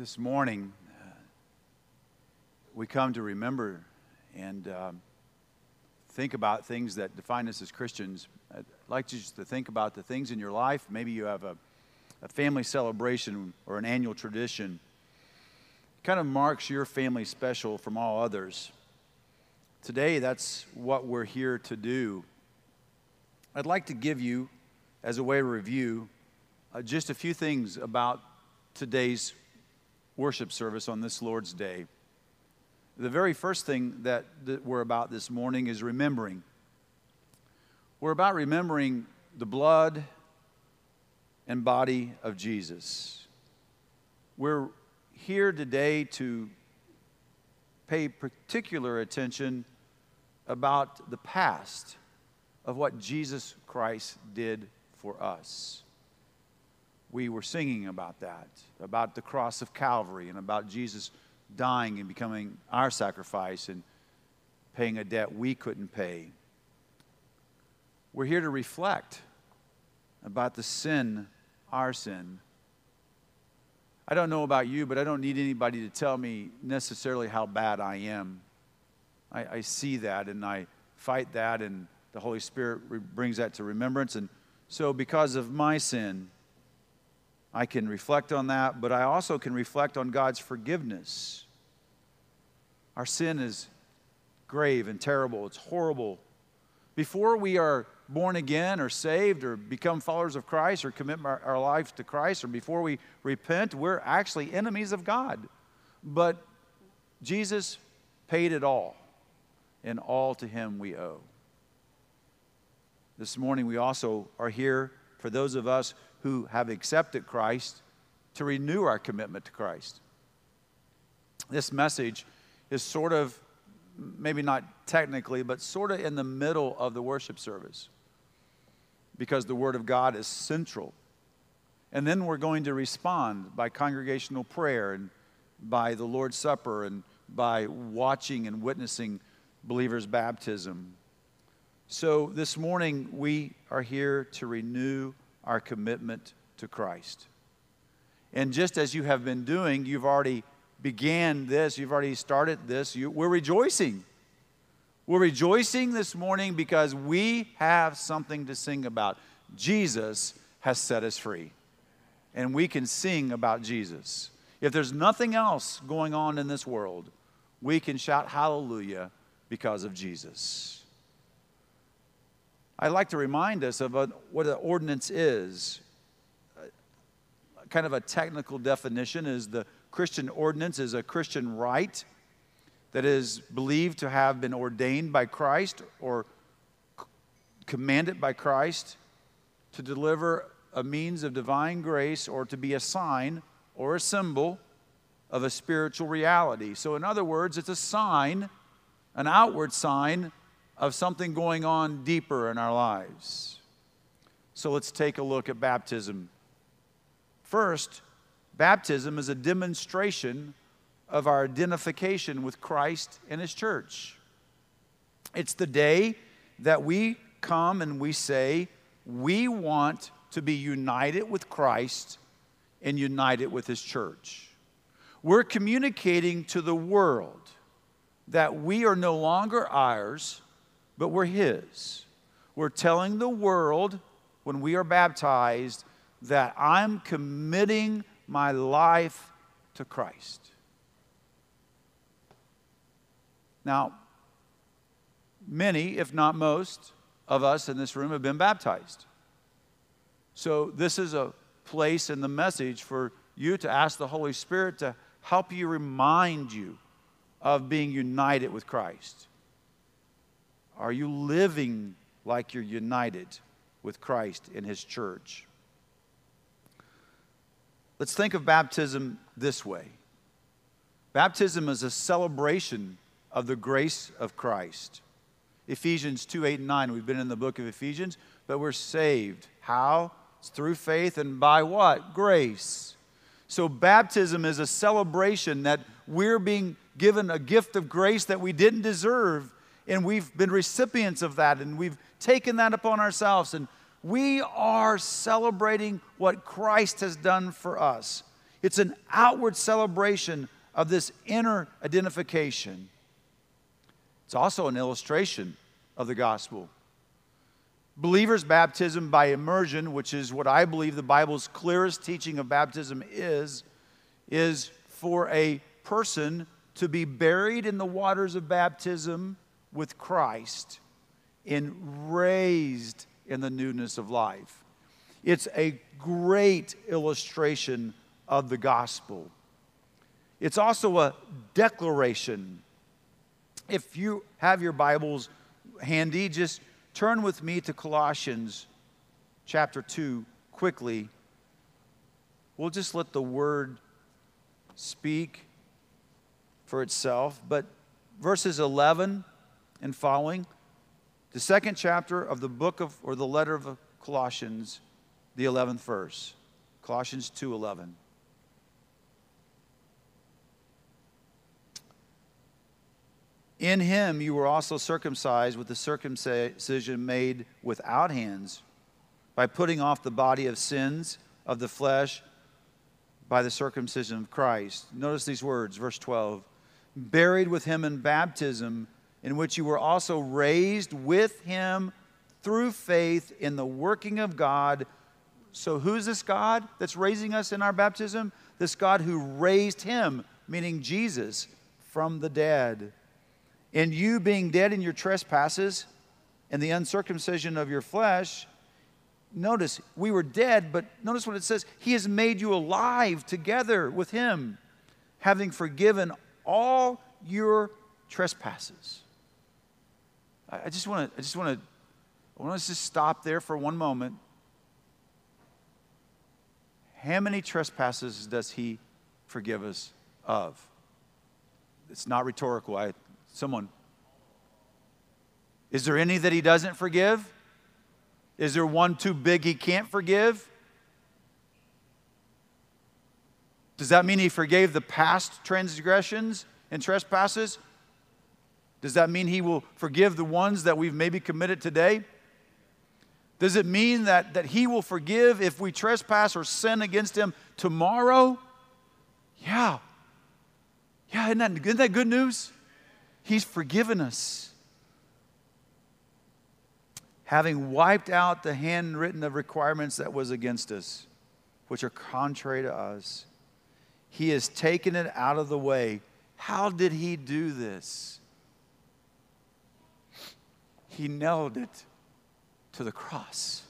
this morning, uh, we come to remember and um, think about things that define us as Christians. I'd like you just to think about the things in your life. Maybe you have a, a family celebration or an annual tradition. It kind of marks your family special from all others. Today, that's what we're here to do. I'd like to give you, as a way of review, uh, just a few things about today's worship service on this Lord's Day. The very first thing that, that we're about this morning is remembering. We're about remembering the blood and body of Jesus. We're here today to pay particular attention about the past of what Jesus Christ did for us we were singing about that, about the cross of Calvary and about Jesus dying and becoming our sacrifice and paying a debt we couldn't pay. We're here to reflect about the sin, our sin. I don't know about you, but I don't need anybody to tell me necessarily how bad I am. I, I see that and I fight that, and the Holy Spirit brings that to remembrance. And so, because of my sin, I can reflect on that, but I also can reflect on God's forgiveness. Our sin is grave and terrible, it's horrible. Before we are born again or saved or become followers of Christ or commit our, our life to Christ or before we repent, we're actually enemies of God. But Jesus paid it all, and all to Him we owe. This morning, we also are here for those of us who have accepted Christ to renew our commitment to Christ. This message is sort of, maybe not technically, but sort of in the middle of the worship service because the Word of God is central. And then we're going to respond by congregational prayer and by the Lord's Supper and by watching and witnessing believers' baptism. So this morning, we are here to renew our commitment to Christ. And just as you have been doing, you've already began this, you've already started this, you, we're rejoicing. We're rejoicing this morning because we have something to sing about. Jesus has set us free. And we can sing about Jesus. If there's nothing else going on in this world, we can shout hallelujah because of Jesus. I'd like to remind us of what an ordinance is. kind of a technical definition is the Christian ordinance is a Christian rite that is believed to have been ordained by Christ or commanded by Christ to deliver a means of divine grace or to be a sign or a symbol of a spiritual reality. So, in other words, it's a sign, an outward sign of something going on deeper in our lives. So let's take a look at baptism. First, baptism is a demonstration of our identification with Christ and His church. It's the day that we come and we say, we want to be united with Christ and united with His church. We're communicating to the world that we are no longer ours, but we're His. We're telling the world when we are baptized that I'm committing my life to Christ. Now, many, if not most, of us in this room have been baptized. So, this is a place in the message for you to ask the Holy Spirit to help you remind you of being united with Christ. Are you living like you're united with Christ in His church? Let's think of baptism this way baptism is a celebration of the grace of Christ. Ephesians 2 8 and 9. We've been in the book of Ephesians, but we're saved. How? It's through faith and by what? Grace. So, baptism is a celebration that we're being given a gift of grace that we didn't deserve and we've been recipients of that, and we've taken that upon ourselves. And we are celebrating what Christ has done for us. It's an outward celebration of this inner identification. It's also an illustration of the gospel. Believers' baptism by immersion, which is what I believe the Bible's clearest teaching of baptism is, is for a person to be buried in the waters of baptism with Christ and raised in the newness of life. It's a great illustration of the gospel. It's also a declaration. If you have your Bibles handy, just turn with me to Colossians chapter 2 quickly. We'll just let the word speak for itself. But verses 11 and following, the second chapter of the book of, or the letter of Colossians, the 11th verse. Colossians 2:11. In him you were also circumcised with the circumcision made without hands, by putting off the body of sins of the flesh by the circumcision of Christ. Notice these words, verse 12. Buried with him in baptism, in which you were also raised with him through faith in the working of God. So, who's this God that's raising us in our baptism? This God who raised him, meaning Jesus, from the dead. And you being dead in your trespasses and the uncircumcision of your flesh, notice we were dead, but notice what it says He has made you alive together with Him, having forgiven all your trespasses. I just want to, I just want to, I want us to stop there for one moment. How many trespasses does He forgive us of? It's not rhetorical. I, someone. Is there any that He doesn't forgive? Is there one too big He can't forgive? Does that mean He forgave the past transgressions and trespasses? Does that mean He will forgive the ones that we've maybe committed today? Does it mean that, that He will forgive if we trespass or sin against Him tomorrow? Yeah. Yeah, isn't that, isn't that good news? He's forgiven us. Having wiped out the handwritten of requirements that was against us, which are contrary to us, He has taken it out of the way. How did He do this? He nailed it to the cross.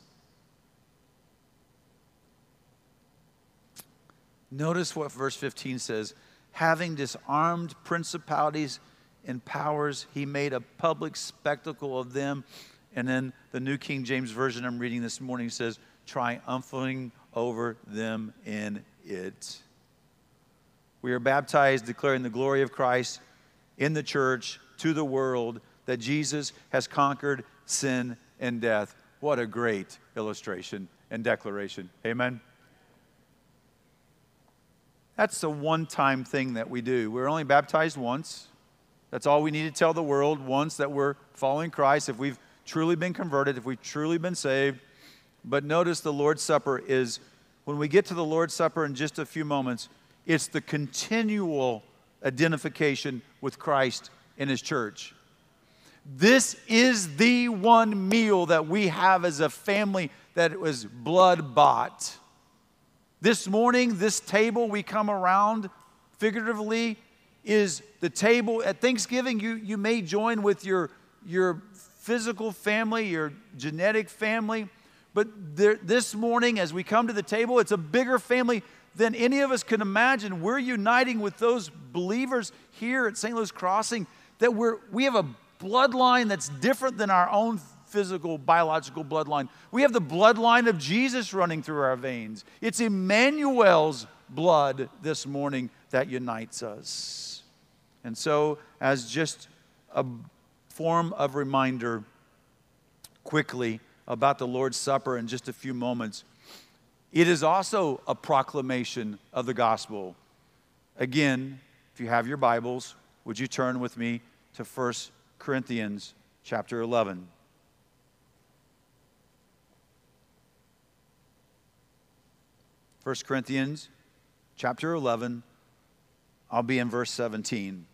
Notice what verse 15 says having disarmed principalities and powers, he made a public spectacle of them. And then the New King James Version I'm reading this morning says, triumphing over them in it. We are baptized declaring the glory of Christ in the church to the world that Jesus has conquered sin and death. What a great illustration and declaration. Amen. That's the one time thing that we do. We're only baptized once. That's all we need to tell the world once that we're following Christ, if we've truly been converted, if we've truly been saved. But notice the Lord's Supper is, when we get to the Lord's Supper in just a few moments, it's the continual identification with Christ and His church. This is the one meal that we have as a family that was blood bought. This morning, this table we come around figuratively is the table at Thanksgiving. You, you may join with your, your physical family, your genetic family, but there, this morning, as we come to the table, it's a bigger family than any of us can imagine. We're uniting with those believers here at St. Louis Crossing that we're, we have a bloodline that's different than our own physical, biological bloodline. We have the bloodline of Jesus running through our veins. It's Emmanuel's blood this morning that unites us. And so, as just a form of reminder, quickly about the Lord's Supper in just a few moments, it is also a proclamation of the gospel. Again, if you have your Bibles, would you turn with me to 1 Corinthians chapter 11. First Corinthians chapter 11. I'll be in verse 17.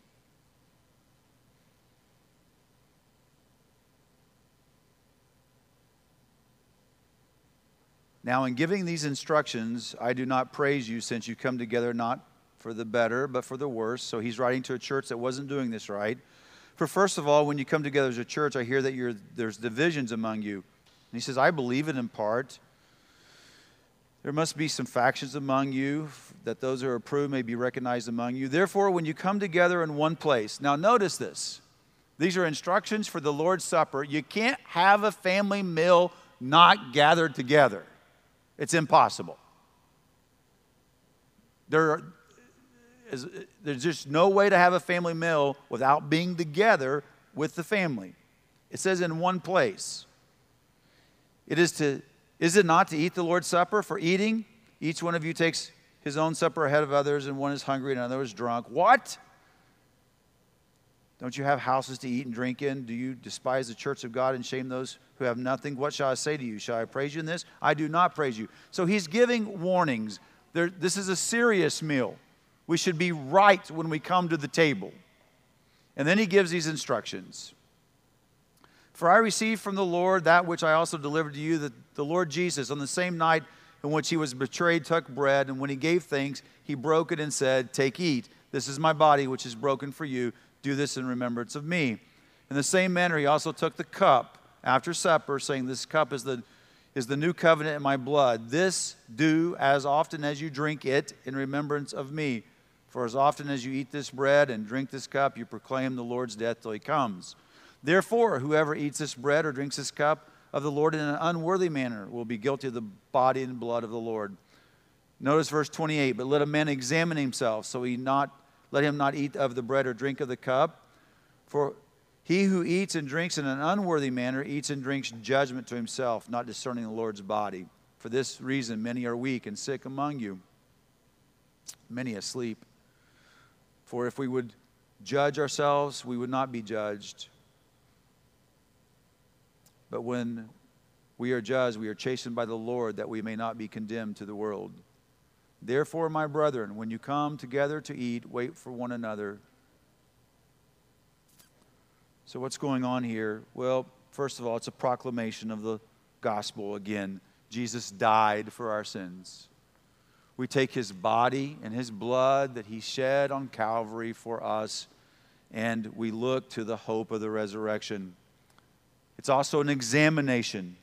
Now, in giving these instructions, I do not praise you since you come together not for the better, but for the worse. So he's writing to a church that wasn't doing this right. For first of all, when you come together as a church, I hear that there's divisions among you. And he says, I believe it in part. There must be some factions among you, that those who are approved may be recognized among you. Therefore, when you come together in one place, now notice this. These are instructions for the Lord's Supper. You can't have a family meal not gathered together. It's impossible. There is, there's just no way to have a family meal without being together with the family. It says in one place. It is to is it not to eat the Lord's Supper for eating? Each one of you takes his own supper ahead of others, and one is hungry and another is drunk. What? Don't you have houses to eat and drink in? Do you despise the church of God and shame those who have nothing? What shall I say to you? Shall I praise you in this? I do not praise you. So he's giving warnings. There, this is a serious meal. We should be right when we come to the table. And then he gives these instructions. For I received from the Lord that which I also delivered to you, that the Lord Jesus, on the same night in which he was betrayed, took bread, and when he gave thanks, he broke it and said, Take, eat. This is my body, which is broken for you. Do this in remembrance of me. In the same manner, he also took the cup after supper, saying, This cup is the, is the new covenant in my blood. This do as often as you drink it in remembrance of me. For as often as you eat this bread and drink this cup, you proclaim the Lord's death till he comes. Therefore, whoever eats this bread or drinks this cup of the Lord in an unworthy manner will be guilty of the body and blood of the Lord. Notice verse 28 But let a man examine himself, so he not let him not eat of the bread or drink of the cup. For he who eats and drinks in an unworthy manner eats and drinks judgment to himself, not discerning the Lord's body. For this reason, many are weak and sick among you, many asleep. For if we would judge ourselves, we would not be judged. But when we are judged, we are chastened by the Lord, that we may not be condemned to the world. Therefore, my brethren, when you come together to eat, wait for one another. So, what's going on here? Well, first of all, it's a proclamation of the gospel again. Jesus died for our sins. We take his body and his blood that he shed on Calvary for us, and we look to the hope of the resurrection. It's also an examination.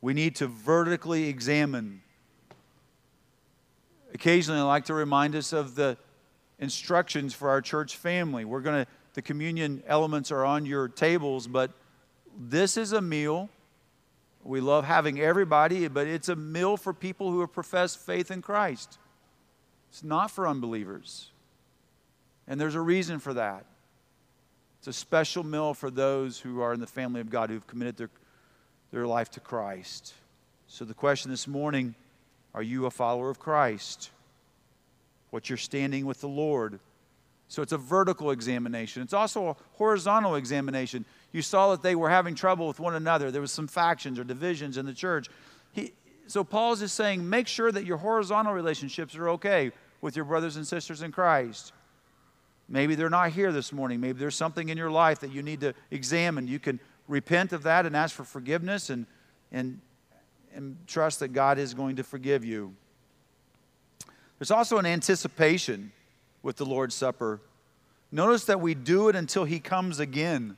We need to vertically examine Occasionally, I like to remind us of the instructions for our church family. We're going to, the communion elements are on your tables, but this is a meal. We love having everybody, but it's a meal for people who have professed faith in Christ. It's not for unbelievers. And there's a reason for that. It's a special meal for those who are in the family of God who've committed their, their life to Christ. So, the question this morning are you a follower of Christ? What's your standing with the Lord? So it's a vertical examination. It's also a horizontal examination. You saw that they were having trouble with one another. There was some factions or divisions in the church. He, so Paul is just saying, make sure that your horizontal relationships are okay with your brothers and sisters in Christ. Maybe they're not here this morning. Maybe there's something in your life that you need to examine. You can repent of that and ask for forgiveness and, and and trust that God is going to forgive you. There's also an anticipation with the Lord's Supper. Notice that we do it until He comes again.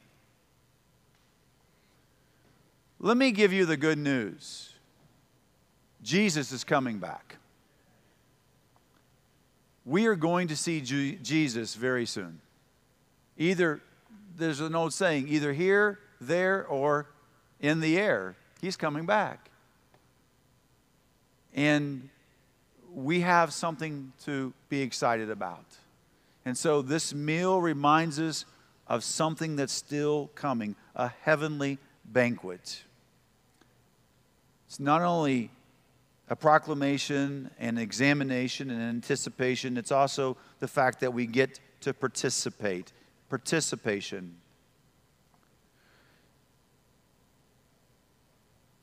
Let me give you the good news Jesus is coming back. We are going to see Jesus very soon. Either, there's an old saying, either here, there, or in the air. He's coming back. And we have something to be excited about. And so this meal reminds us of something that's still coming a heavenly banquet. It's not only a proclamation and examination and anticipation, it's also the fact that we get to participate. Participation.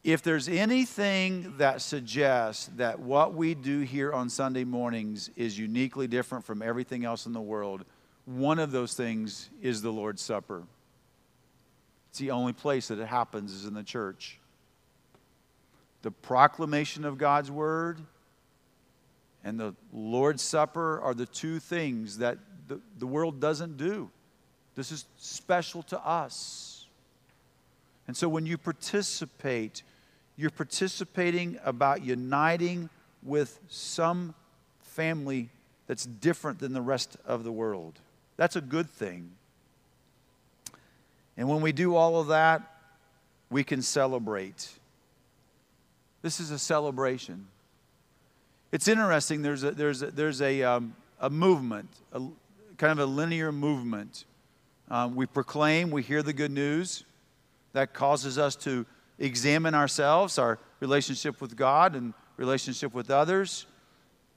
if there's anything that suggests that what we do here on Sunday mornings is uniquely different from everything else in the world, one of those things is the Lord's Supper. It's the only place that it happens is in the church. The proclamation of God's word and the Lord's Supper are the two things that the, the world doesn't do. This is special to us. And so when you participate, you're participating about uniting with some family that's different than the rest of the world. That's a good thing. And when we do all of that, we can celebrate. This is a celebration. It's interesting, there's a, there's a, there's a, um, a movement, a, kind of a linear movement. Um, we proclaim, we hear the good news. That causes us to examine ourselves, our relationship with God and relationship with others.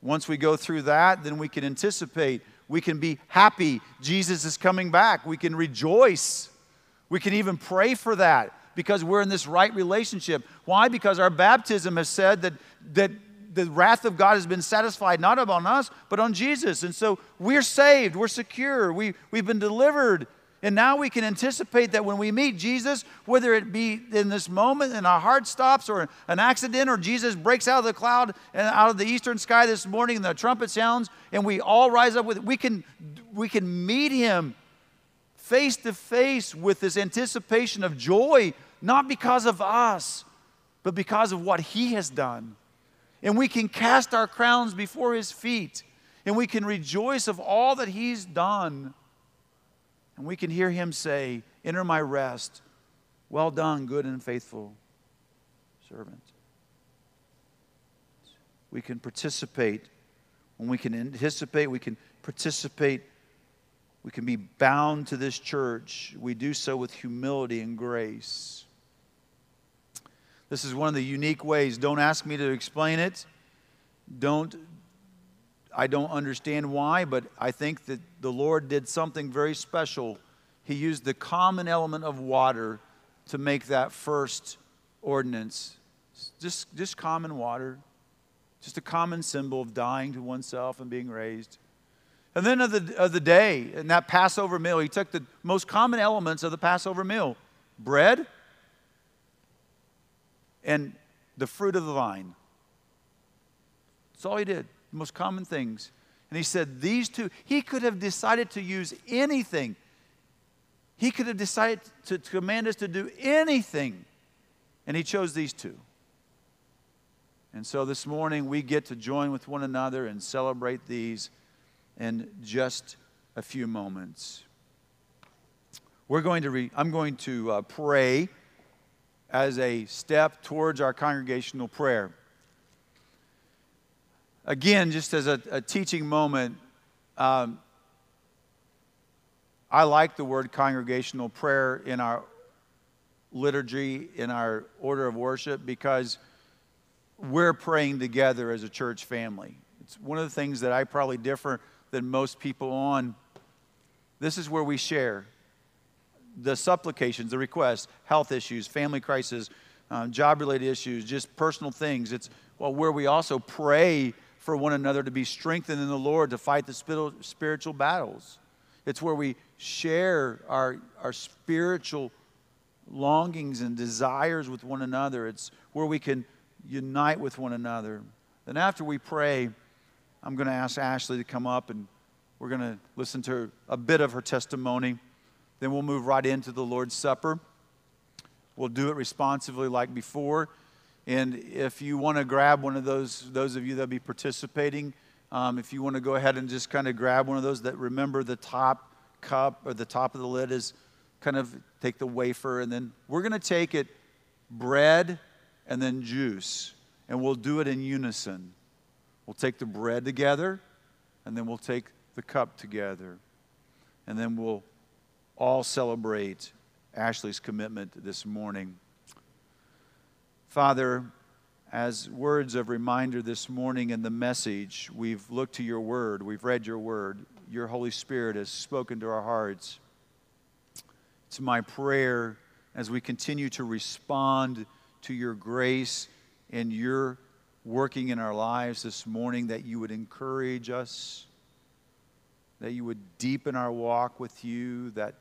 Once we go through that, then we can anticipate. We can be happy. Jesus is coming back. We can rejoice. We can even pray for that because we're in this right relationship. Why? Because our baptism has said that, that the wrath of God has been satisfied not on us, but on Jesus. And so we're saved, we're secure, we, we've been delivered. And now we can anticipate that when we meet Jesus, whether it be in this moment and our heart stops or an accident or Jesus breaks out of the cloud and out of the eastern sky this morning and the trumpet sounds and we all rise up with it, we can, we can meet him face to face with this anticipation of joy, not because of us, but because of what he has done. And we can cast our crowns before his feet and we can rejoice of all that he's done. And we can hear him say, Enter my rest. Well done, good and faithful servant. We can participate. When we can anticipate, we can participate. We can be bound to this church. We do so with humility and grace. This is one of the unique ways. Don't ask me to explain it. Don't I don't understand why, but I think that the Lord did something very special. He used the common element of water to make that first ordinance. Just, just common water, just a common symbol of dying to oneself and being raised. And then of the, of the day, in that Passover meal, he took the most common elements of the Passover meal bread and the fruit of the vine. That's all he did the most common things. And he said, These two, he could have decided to use anything. He could have decided to, to command us to do anything. And he chose these two. And so this morning we get to join with one another and celebrate these in just a few moments. We're going to re- I'm going to uh, pray as a step towards our congregational prayer again, just as a, a teaching moment, um, I like the word congregational prayer in our liturgy, in our order of worship, because we're praying together as a church family. It's one of the things that I probably differ than most people on. This is where we share the supplications, the requests, health issues, family crisis, um, job related issues, just personal things. It's well, where we also pray for one another to be strengthened in the Lord to fight the spiritual battles. It's where we share our, our spiritual longings and desires with one another. It's where we can unite with one another. Then, after we pray, I'm going to ask Ashley to come up and we're going to listen to a bit of her testimony. Then we'll move right into the Lord's Supper. We'll do it responsively like before. And if you want to grab one of those, those of you that'll be participating, um, if you want to go ahead and just kind of grab one of those that remember the top cup or the top of the lid is kind of take the wafer and then we're going to take it bread and then juice and we'll do it in unison. We'll take the bread together and then we'll take the cup together and then we'll all celebrate Ashley's commitment this morning. Father, as words of reminder this morning in the message, we've looked to your word, we've read your word, your Holy Spirit has spoken to our hearts. It's my prayer as we continue to respond to your grace and your working in our lives this morning, that you would encourage us, that you would deepen our walk with you, that,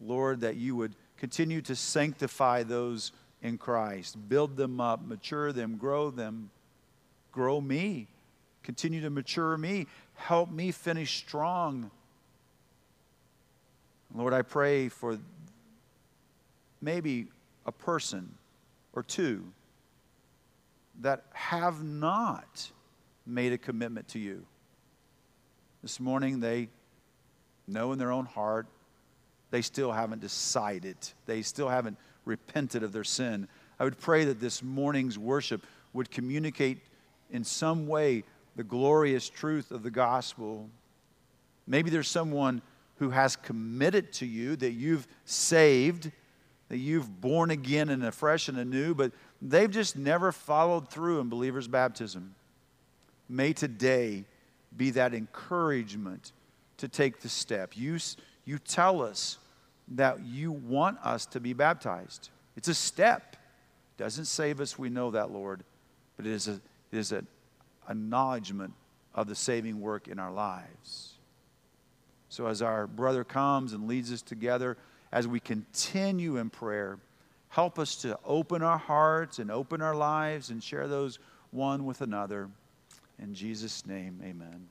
Lord, that you would continue to sanctify those in Christ, build them up, mature them, grow them, grow me, continue to mature me, help me finish strong. Lord, I pray for maybe a person or two that have not made a commitment to you. This morning, they know in their own heart they still haven't decided, they still haven't repented of their sin. I would pray that this morning's worship would communicate in some way the glorious truth of the gospel. Maybe there's someone who has committed to you that you've saved, that you've born again and afresh and anew, but they've just never followed through in believer's baptism. May today be that encouragement to take the step. You, you tell us that you want us to be baptized. It's a step. Doesn't save us, we know that, Lord, but it is, a, it is an acknowledgement of the saving work in our lives. So, as our brother comes and leads us together, as we continue in prayer, help us to open our hearts and open our lives and share those one with another. In Jesus' name, amen.